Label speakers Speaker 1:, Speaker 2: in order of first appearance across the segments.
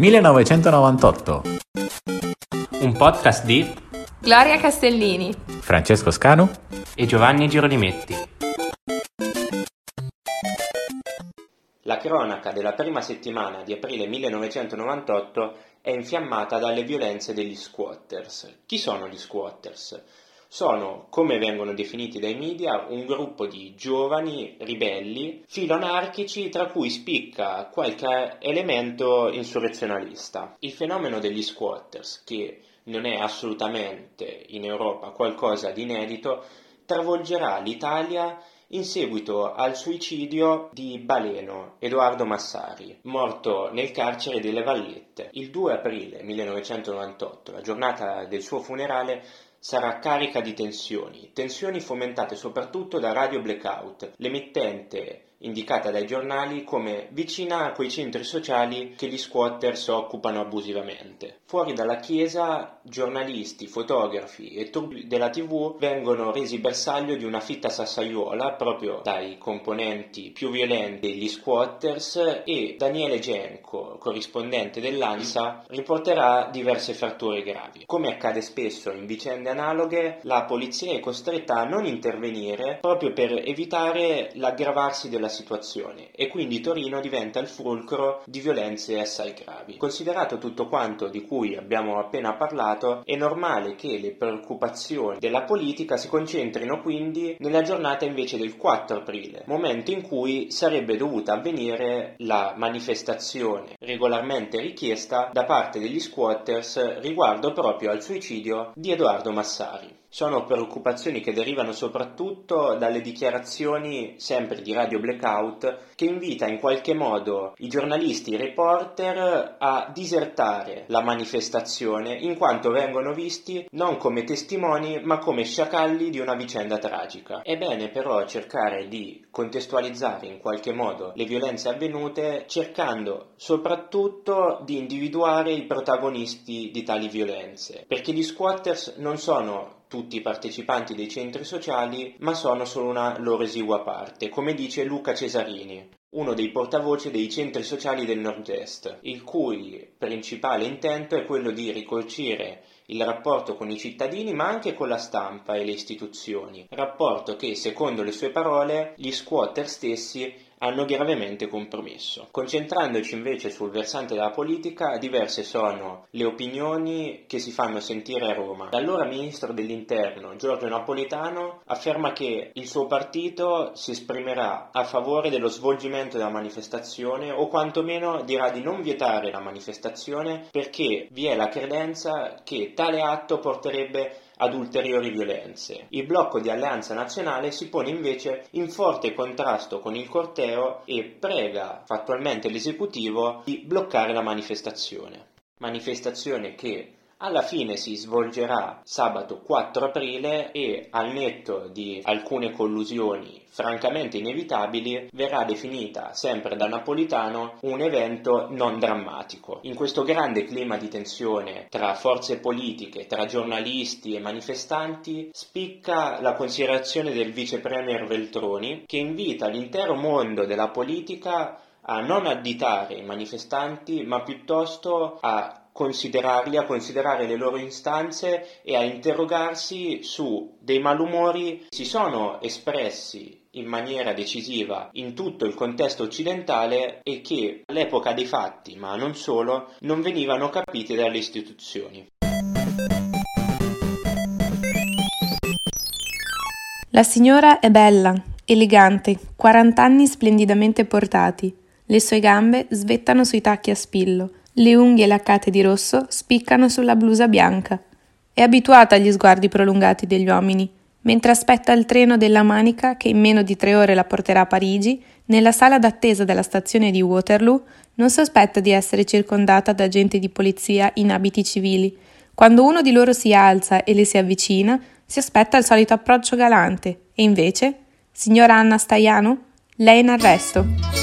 Speaker 1: 1998.
Speaker 2: Un podcast di
Speaker 3: Gloria Castellini,
Speaker 1: Francesco Scanu
Speaker 2: e Giovanni Girolimetti.
Speaker 4: La cronaca della prima settimana di aprile 1998 è infiammata dalle violenze degli squatters. Chi sono gli squatters? Sono, come vengono definiti dai media, un gruppo di giovani ribelli filoanarchici tra cui spicca qualche elemento insurrezionalista. Il fenomeno degli squatters, che non è assolutamente in Europa qualcosa di inedito, travolgerà l'Italia in seguito al suicidio di Baleno, Edoardo Massari, morto nel carcere delle Vallette. Il 2 aprile 1998, la giornata del suo funerale, sarà carica di tensioni, tensioni fomentate soprattutto da Radio Blackout, l'emittente indicata dai giornali come vicina a quei centri sociali che gli squatters occupano abusivamente. Fuori dalla chiesa, giornalisti, fotografi e turbi della TV vengono resi bersaglio di una fitta sassaiola proprio dai componenti più violenti degli squatters e Daniele Genco, corrispondente dell'ANSA, riporterà diverse fratture gravi. Come accade spesso in vicende analoghe, la polizia è costretta a non intervenire proprio per evitare l'aggravarsi della situazione e quindi Torino diventa il fulcro di violenze assai gravi. Considerato tutto quanto di cui abbiamo appena parlato, è normale che le preoccupazioni della politica si concentrino quindi nella giornata invece del 4 aprile, momento in cui sarebbe dovuta avvenire la manifestazione regolarmente richiesta da parte degli squatters riguardo proprio al suicidio di Edoardo Massari. Sono preoccupazioni che derivano soprattutto dalle dichiarazioni sempre di Radio Blackout che invita in qualche modo i giornalisti, i reporter a disertare la manifestazione in quanto vengono visti non come testimoni ma come sciacalli di una vicenda tragica. È bene però cercare di contestualizzare in qualche modo le violenze avvenute cercando soprattutto di individuare i protagonisti di tali violenze perché gli squatters non sono tutti i partecipanti dei centri sociali, ma sono solo una loro esigua parte, come dice Luca Cesarini, uno dei portavoce dei centri sociali del nord-est, il cui principale intento è quello di ricolcire il rapporto con i cittadini ma anche con la stampa e le istituzioni, rapporto che, secondo le sue parole, gli squatter stessi hanno gravemente compromesso. Concentrandoci invece sul versante della politica, diverse sono le opinioni che si fanno sentire a Roma. L'allora ministro dell'Interno, Giorgio Napolitano, afferma che il suo partito si esprimerà a favore dello svolgimento della manifestazione o quantomeno dirà di non vietare la manifestazione perché vi è la credenza che tale atto porterebbe ad ulteriori violenze. Il blocco di Alleanza Nazionale si pone invece in forte contrasto con il corteo e prega fattualmente l'esecutivo di bloccare la manifestazione. Manifestazione che alla fine si svolgerà sabato 4 aprile e al netto di alcune collusioni francamente inevitabili verrà definita sempre da Napolitano un evento non drammatico. In questo grande clima di tensione tra forze politiche, tra giornalisti e manifestanti spicca la considerazione del vice premier Veltroni che invita l'intero mondo della politica a non additare i manifestanti ma piuttosto a considerarli, a considerare le loro istanze e a interrogarsi su dei malumori che si sono espressi in maniera decisiva in tutto il contesto occidentale e che all'epoca dei fatti, ma non solo, non venivano capiti dalle istituzioni.
Speaker 3: La signora è bella, elegante, 40 anni splendidamente portati. Le sue gambe svettano sui tacchi a spillo le unghie laccate di rosso spiccano sulla blusa bianca. È abituata agli sguardi prolungati degli uomini. Mentre aspetta il treno della Manica che in meno di tre ore la porterà a Parigi, nella sala d'attesa della stazione di Waterloo non sospetta di essere circondata da agenti di polizia in abiti civili. Quando uno di loro si alza e le si avvicina, si aspetta il solito approccio galante. E invece, signora Anna Staiano, lei è in arresto.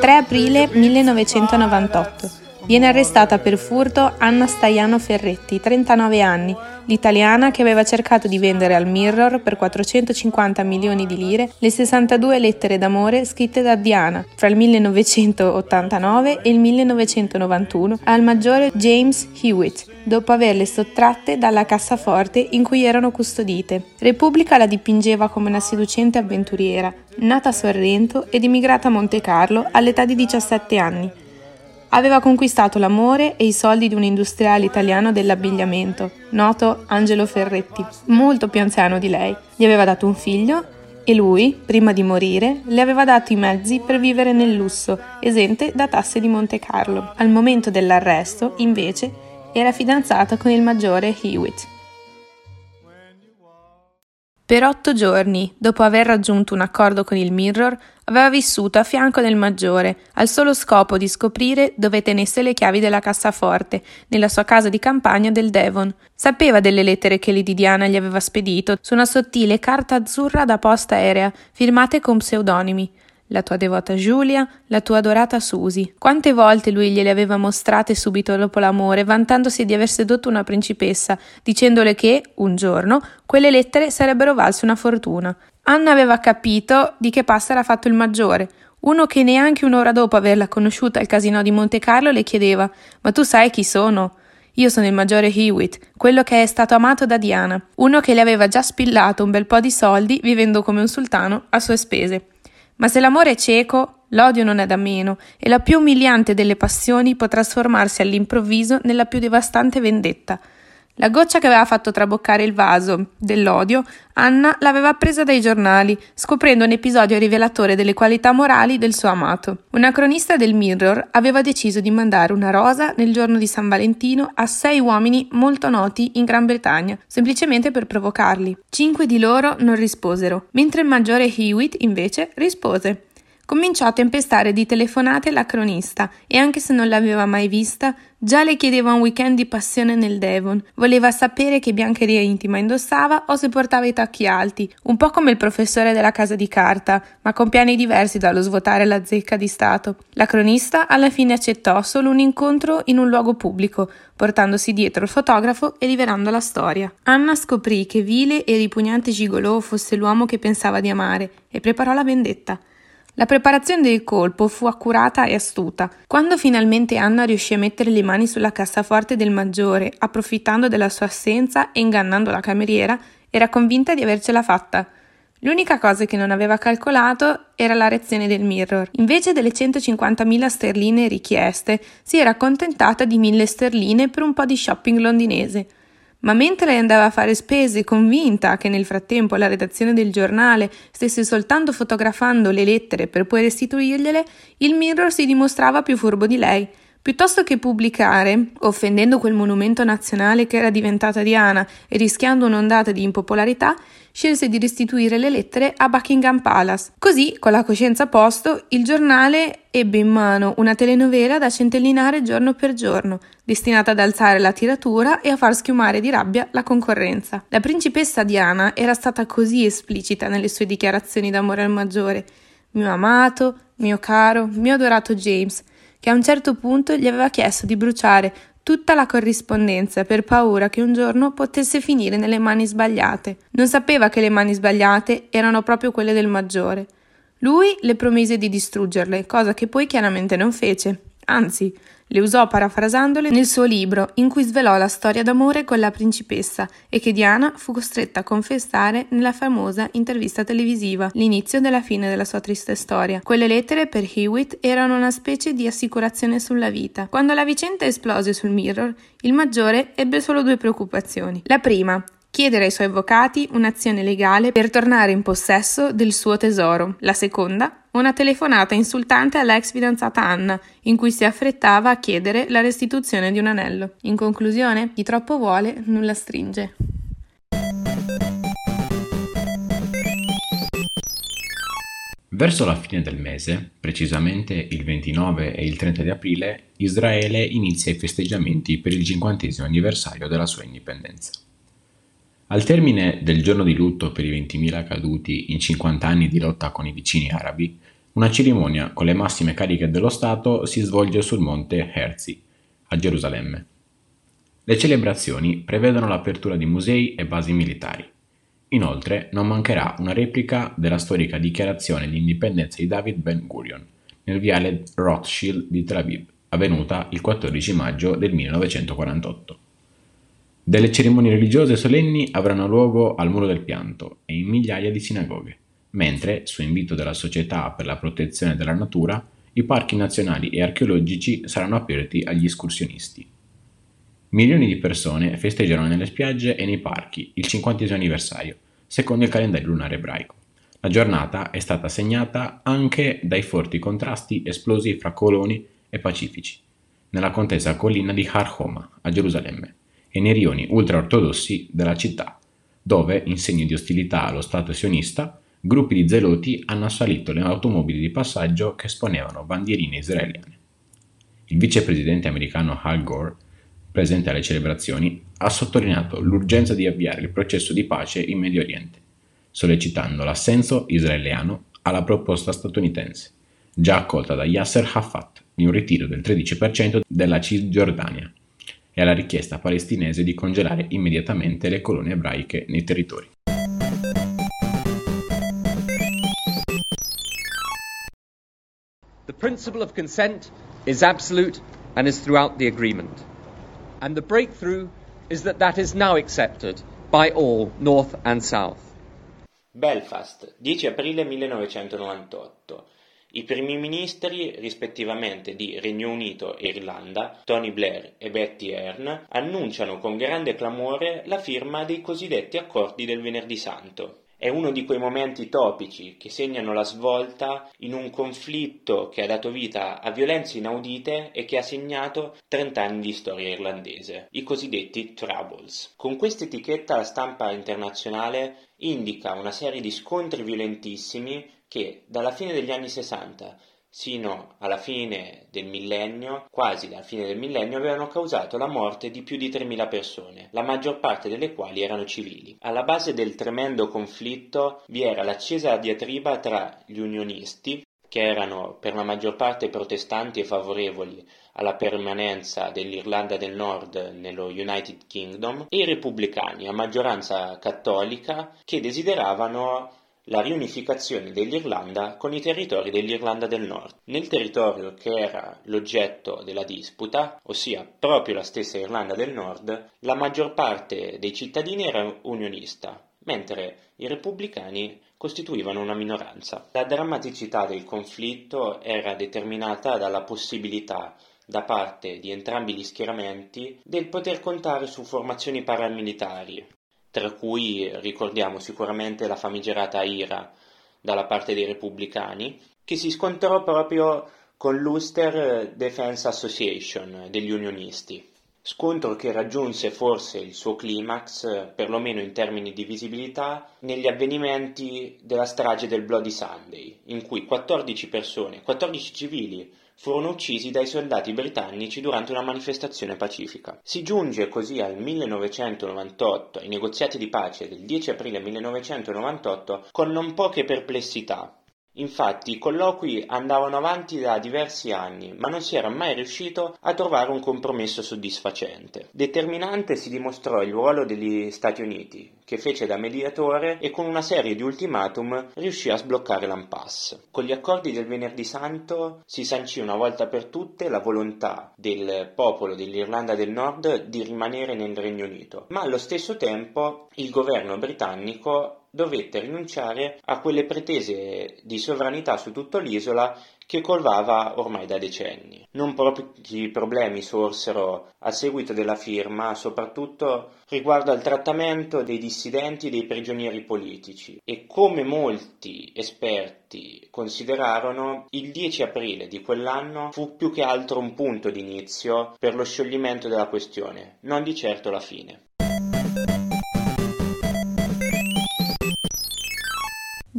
Speaker 3: 3 aprile 1998. Viene arrestata per furto Anna Staiano Ferretti, 39 anni, l'italiana che aveva cercato di vendere al Mirror per 450 milioni di lire le 62 lettere d'amore scritte da Diana fra il 1989 e il 1991 al maggiore James Hewitt, dopo averle sottratte dalla cassaforte in cui erano custodite. Repubblica la dipingeva come una seducente avventuriera, nata a Sorrento ed immigrata a Monte Carlo all'età di 17 anni aveva conquistato l'amore e i soldi di un industriale italiano dell'abbigliamento, noto Angelo Ferretti, molto più anziano di lei. Gli aveva dato un figlio e lui, prima di morire, le aveva dato i mezzi per vivere nel lusso, esente da tasse di Monte Carlo. Al momento dell'arresto, invece, era fidanzata con il maggiore Hewitt. Per otto giorni, dopo aver raggiunto un accordo con il Mirror, aveva vissuto a fianco del maggiore, al solo scopo di scoprire dove tenesse le chiavi della cassaforte, nella sua casa di campagna del Devon. Sapeva delle lettere che Lady Diana gli aveva spedito su una sottile carta azzurra da posta aerea, firmate con pseudonimi la tua devota Giulia, la tua adorata Susi. Quante volte lui gliele aveva mostrate subito dopo l'amore, vantandosi di aver sedotto una principessa, dicendole che, un giorno, quelle lettere sarebbero valse una fortuna. Anna aveva capito di che pasta era fatto il maggiore. Uno che neanche un'ora dopo averla conosciuta al casino di Monte Carlo le chiedeva: Ma tu sai chi sono? Io sono il maggiore Hewitt, quello che è stato amato da Diana, uno che le aveva già spillato un bel po' di soldi vivendo come un sultano a sue spese. Ma se l'amore è cieco, l'odio non è da meno e la più umiliante delle passioni può trasformarsi all'improvviso nella più devastante vendetta. La goccia che aveva fatto traboccare il vaso dell'odio, Anna l'aveva presa dai giornali, scoprendo un episodio rivelatore delle qualità morali del suo amato. Una cronista del Mirror aveva deciso di mandare una rosa nel giorno di San Valentino a sei uomini molto noti in Gran Bretagna, semplicemente per provocarli. Cinque di loro non risposero, mentre il maggiore Hewitt invece rispose. Cominciò a tempestare di telefonate la cronista e anche se non l'aveva mai vista, già le chiedeva un weekend di passione nel Devon. Voleva sapere che biancheria intima indossava o se portava i tacchi alti, un po' come il professore della casa di carta, ma con piani diversi dallo svuotare la zecca di Stato. La cronista alla fine accettò solo un incontro in un luogo pubblico, portandosi dietro il fotografo e rivelando la storia. Anna scoprì che vile e ripugnante gigolò fosse l'uomo che pensava di amare e preparò la vendetta. La preparazione del colpo fu accurata e astuta. Quando finalmente Anna riuscì a mettere le mani sulla cassaforte del maggiore, approfittando della sua assenza e ingannando la cameriera, era convinta di avercela fatta. L'unica cosa che non aveva calcolato era la reazione del Mirror. Invece delle 150.000 sterline richieste, si era accontentata di 1.000 sterline per un po' di shopping londinese. Ma mentre andava a fare spese, convinta che nel frattempo la redazione del giornale stesse soltanto fotografando le lettere per poi restituirgliele, il Mirror si dimostrava più furbo di lei. Piuttosto che pubblicare, offendendo quel monumento nazionale che era diventata Diana e rischiando un'ondata di impopolarità, scelse di restituire le lettere a Buckingham Palace. Così, con la coscienza a posto, il giornale ebbe in mano una telenovela da centellinare giorno per giorno, destinata ad alzare la tiratura e a far schiumare di rabbia la concorrenza. La principessa Diana era stata così esplicita nelle sue dichiarazioni d'amore al maggiore. Mio amato, mio caro, mio adorato James, che a un certo punto gli aveva chiesto di bruciare tutta la corrispondenza per paura che un giorno potesse finire nelle mani sbagliate. Non sapeva che le mani sbagliate erano proprio quelle del maggiore. Lui le promise di distruggerle, cosa che poi chiaramente non fece. Anzi, le usò parafrasandole nel suo libro, in cui svelò la storia d'amore con la principessa e che Diana fu costretta a confessare nella famosa intervista televisiva, l'inizio della fine della sua triste storia. Quelle lettere per Hewitt erano una specie di assicurazione sulla vita. Quando la vicenda esplose sul Mirror, il maggiore ebbe solo due preoccupazioni. La prima, chiedere ai suoi avvocati un'azione legale per tornare in possesso del suo tesoro. La seconda, una telefonata insultante all'ex fidanzata Anna, in cui si affrettava a chiedere la restituzione di un anello. In conclusione, chi troppo vuole, nulla stringe.
Speaker 1: Verso la fine del mese, precisamente il 29 e il 30 di aprile, Israele inizia i festeggiamenti per il cinquantesimo anniversario della sua indipendenza. Al termine del giorno di lutto per i 20.000 caduti in 50 anni di lotta con i vicini arabi, una cerimonia con le massime cariche dello Stato si svolge sul monte Herzi, a Gerusalemme. Le celebrazioni prevedono l'apertura di musei e basi militari. Inoltre non mancherà una replica della storica dichiarazione di indipendenza di David Ben Gurion nel viale Rothschild di Tel Aviv, avvenuta il 14 maggio del 1948. Delle cerimonie religiose solenni avranno luogo al Muro del Pianto e in migliaia di sinagoghe, mentre, su invito della Società per la protezione della natura, i parchi nazionali e archeologici saranno aperti agli escursionisti. Milioni di persone festeggiano nelle spiagge e nei parchi il 50 anniversario, secondo il calendario lunare ebraico. La giornata è stata segnata anche dai forti contrasti esplosi fra coloni e pacifici, nella contesa collina di Har Homa, a Gerusalemme, e nei rioni ultraortodossi della città, dove, in segno di ostilità allo Stato sionista, gruppi di zeloti hanno assalito le automobili di passaggio che esponevano bandierine israeliane. Il vicepresidente americano Al Gore, presente alle celebrazioni, ha sottolineato l'urgenza di avviare il processo di pace in Medio Oriente, sollecitando l'assenso israeliano alla proposta statunitense, già accolta da Yasser Hafat, di un ritiro del 13% della Cisgiordania e alla richiesta palestinese di congelare immediatamente le colonie ebraiche nei territori.
Speaker 5: The principle of consent is absolute and is throughout the agreement. And the breakthrough is that that is now accepted by all, North and South.
Speaker 4: Belfast, 10 aprile 1998. I primi ministri, rispettivamente di Regno Unito e Irlanda, Tony Blair e Betty Ahern, annunciano con grande clamore la firma dei cosiddetti accordi del Venerdì Santo. È uno di quei momenti topici che segnano la svolta in un conflitto che ha dato vita a violenze inaudite e che ha segnato 30 anni di storia irlandese, i cosiddetti Troubles. Con questa etichetta la stampa internazionale indica una serie di scontri violentissimi che dalla fine degli anni 60 sino alla fine del millennio, quasi alla fine del millennio, avevano causato la morte di più di 3.000 persone, la maggior parte delle quali erano civili. Alla base del tremendo conflitto vi era l'accesa diatriba tra gli unionisti, che erano per la maggior parte protestanti e favorevoli alla permanenza dell'Irlanda del Nord nello United Kingdom, e i repubblicani, a maggioranza cattolica, che desideravano la riunificazione dell'Irlanda con i territori dell'Irlanda del Nord. Nel territorio che era l'oggetto della disputa, ossia proprio la stessa Irlanda del Nord, la maggior parte dei cittadini era unionista, mentre i repubblicani costituivano una minoranza. La drammaticità del conflitto era determinata dalla possibilità da parte di entrambi gli schieramenti del poter contare su formazioni paramilitari, tra cui ricordiamo sicuramente la famigerata IRA dalla parte dei repubblicani, che si scontrò proprio con l'Ulster Defense Association degli unionisti. Scontro che raggiunse forse il suo climax, perlomeno in termini di visibilità, negli avvenimenti della strage del Bloody Sunday, in cui 14 persone, 14 civili, furono uccisi dai soldati britannici durante una manifestazione pacifica. Si giunge così al 1998, ai negoziati di pace del 10 aprile 1998, con non poche perplessità Infatti i colloqui andavano avanti da diversi anni, ma non si era mai riuscito a trovare un compromesso soddisfacente. Determinante si dimostrò il ruolo degli Stati Uniti, che fece da mediatore e con una serie di ultimatum riuscì a sbloccare l'impasse. Con gli accordi del Venerdì Santo si sancì una volta per tutte la volontà del popolo dell'Irlanda del Nord di rimanere nel Regno Unito, ma allo stesso tempo il governo britannico dovette rinunciare a quelle pretese di sovranità su tutta l'isola che colvava ormai da decenni. Non pochi problemi sorsero a seguito della firma, soprattutto riguardo al trattamento dei dissidenti e dei prigionieri politici e come molti esperti considerarono, il 10 aprile di quell'anno fu più che altro un punto d'inizio per lo scioglimento della questione, non di certo la fine.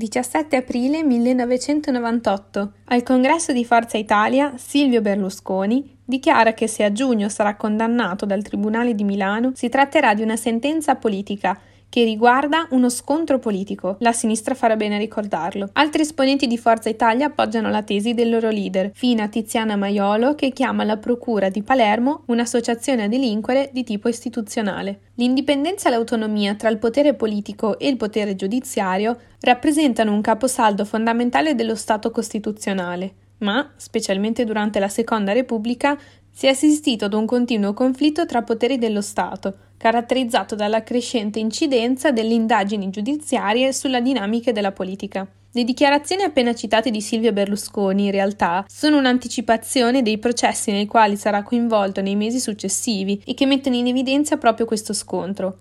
Speaker 3: 17 aprile 1998. Al congresso di Forza Italia, Silvio Berlusconi dichiara che se a giugno sarà condannato dal Tribunale di Milano si tratterà di una sentenza politica che riguarda uno scontro politico. La sinistra farà bene a ricordarlo. Altri esponenti di Forza Italia appoggiano la tesi del loro leader, fino a Tiziana Maiolo, che chiama la Procura di Palermo un'associazione a delinquere di tipo istituzionale. L'indipendenza e l'autonomia tra il potere politico e il potere giudiziario rappresentano un caposaldo fondamentale dello Stato costituzionale, ma, specialmente durante la Seconda Repubblica, si è assistito ad un continuo conflitto tra poteri dello Stato, caratterizzato dalla crescente incidenza delle indagini giudiziarie sulla dinamica della politica. Le dichiarazioni appena citate di Silvio Berlusconi, in realtà, sono un'anticipazione dei processi nei quali sarà coinvolto nei mesi successivi e che mettono in evidenza proprio questo scontro.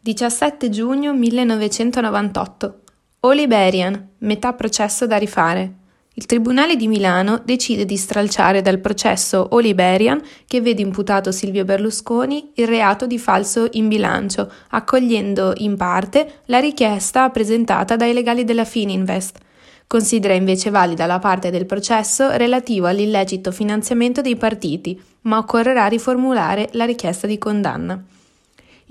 Speaker 3: 17 giugno 1998. Oliberian, metà processo da rifare. Il Tribunale di Milano decide di stralciare dal processo Oliberian, che vede imputato Silvio Berlusconi, il reato di falso in bilancio, accogliendo in parte la richiesta presentata dai legali della Fininvest. Considera invece valida la parte del processo relativo all'illecito finanziamento dei partiti, ma occorrerà riformulare la richiesta di condanna.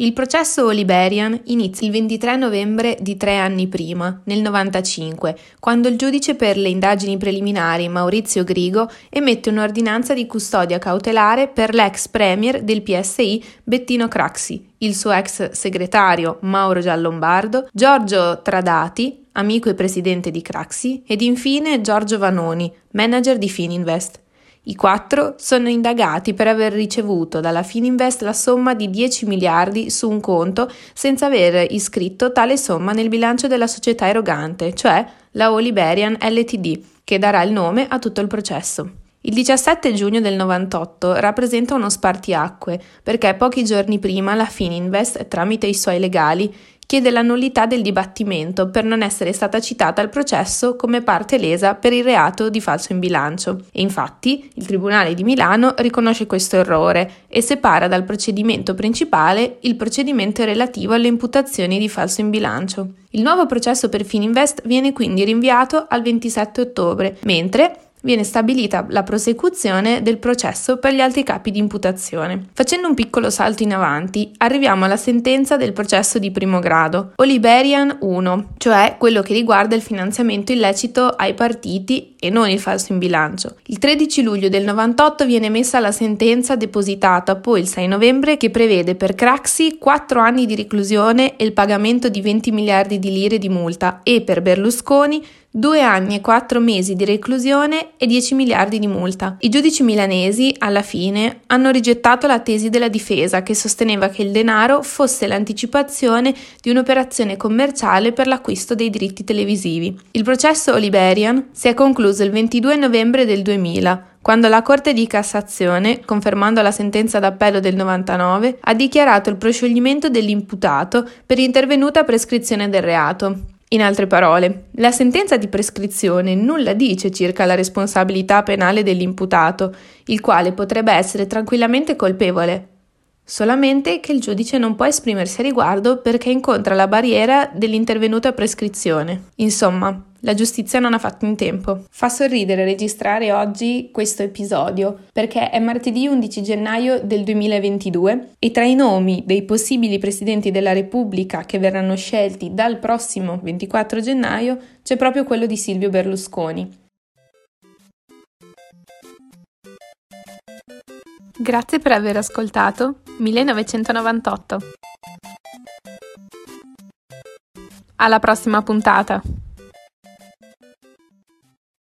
Speaker 3: Il processo Oliberian inizia il 23 novembre di tre anni prima, nel 95, quando il giudice per le indagini preliminari Maurizio Grigo emette un'ordinanza di custodia cautelare per l'ex premier del PSI Bettino Craxi, il suo ex segretario Mauro Giallombardo, Giorgio Tradati, amico e presidente di Craxi, ed infine Giorgio Vanoni, manager di Fininvest. I quattro sono indagati per aver ricevuto dalla Fininvest la somma di 10 miliardi su un conto senza aver iscritto tale somma nel bilancio della società erogante, cioè la Oliberian Ltd, che darà il nome a tutto il processo. Il 17 giugno del 98 rappresenta uno spartiacque perché pochi giorni prima la Fininvest, tramite i suoi legali, chiede la nullità del dibattimento per non essere stata citata al processo come parte lesa per il reato di falso in bilancio. E infatti il Tribunale di Milano riconosce questo errore e separa dal procedimento principale il procedimento relativo alle imputazioni di falso in bilancio. Il nuovo processo per Fininvest viene quindi rinviato al 27 ottobre, mentre viene stabilita la prosecuzione del processo per gli altri capi di imputazione. Facendo un piccolo salto in avanti, arriviamo alla sentenza del processo di primo grado, Oliberian 1, cioè quello che riguarda il finanziamento illecito ai partiti e non il falso in bilancio. Il 13 luglio del 98 viene emessa la sentenza depositata poi il 6 novembre che prevede per Craxi 4 anni di reclusione e il pagamento di 20 miliardi di lire di multa e per Berlusconi due anni e quattro mesi di reclusione e 10 miliardi di multa. I giudici milanesi, alla fine, hanno rigettato la tesi della difesa che sosteneva che il denaro fosse l'anticipazione di un'operazione commerciale per l'acquisto dei diritti televisivi. Il processo Oliberian si è concluso il 22 novembre del 2000 quando la Corte di Cassazione, confermando la sentenza d'appello del 99, ha dichiarato il proscioglimento dell'imputato per intervenuta prescrizione del reato. In altre parole, la sentenza di prescrizione nulla dice circa la responsabilità penale dell'imputato, il quale potrebbe essere tranquillamente colpevole, solamente che il giudice non può esprimersi a riguardo perché incontra la barriera dell'intervenuta prescrizione. Insomma, la giustizia non ha fatto in tempo. Fa sorridere registrare oggi questo episodio perché è martedì 11 gennaio del 2022 e tra i nomi dei possibili presidenti della Repubblica che verranno scelti dal prossimo 24 gennaio c'è proprio quello di Silvio Berlusconi. Grazie per aver ascoltato 1998. Alla prossima puntata!